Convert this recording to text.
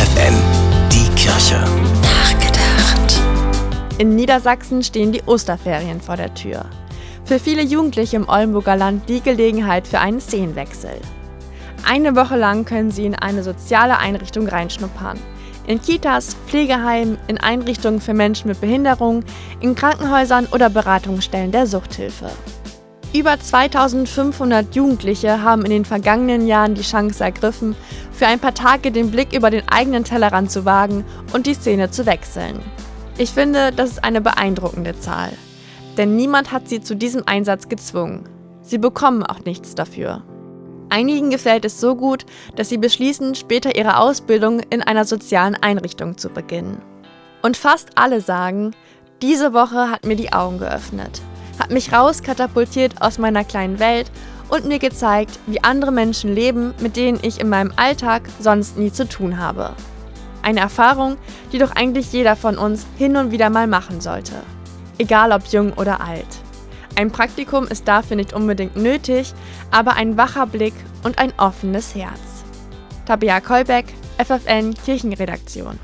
FFN, die Kirche. Nachgedacht. In Niedersachsen stehen die Osterferien vor der Tür. Für viele Jugendliche im Oldenburger Land die Gelegenheit für einen Szenenwechsel. Eine Woche lang können sie in eine soziale Einrichtung reinschnuppern. In Kitas, Pflegeheimen, in Einrichtungen für Menschen mit Behinderung, in Krankenhäusern oder Beratungsstellen der Suchthilfe. Über 2500 Jugendliche haben in den vergangenen Jahren die Chance ergriffen, für ein paar Tage den Blick über den eigenen Tellerrand zu wagen und die Szene zu wechseln. Ich finde, das ist eine beeindruckende Zahl. Denn niemand hat sie zu diesem Einsatz gezwungen. Sie bekommen auch nichts dafür. Einigen gefällt es so gut, dass sie beschließen, später ihre Ausbildung in einer sozialen Einrichtung zu beginnen. Und fast alle sagen, diese Woche hat mir die Augen geöffnet, hat mich rauskatapultiert aus meiner kleinen Welt und mir gezeigt, wie andere Menschen leben, mit denen ich in meinem Alltag sonst nie zu tun habe. Eine Erfahrung, die doch eigentlich jeder von uns hin und wieder mal machen sollte. Egal ob jung oder alt. Ein Praktikum ist dafür nicht unbedingt nötig, aber ein wacher Blick und ein offenes Herz. Tabea Kolbeck, FFN Kirchenredaktion.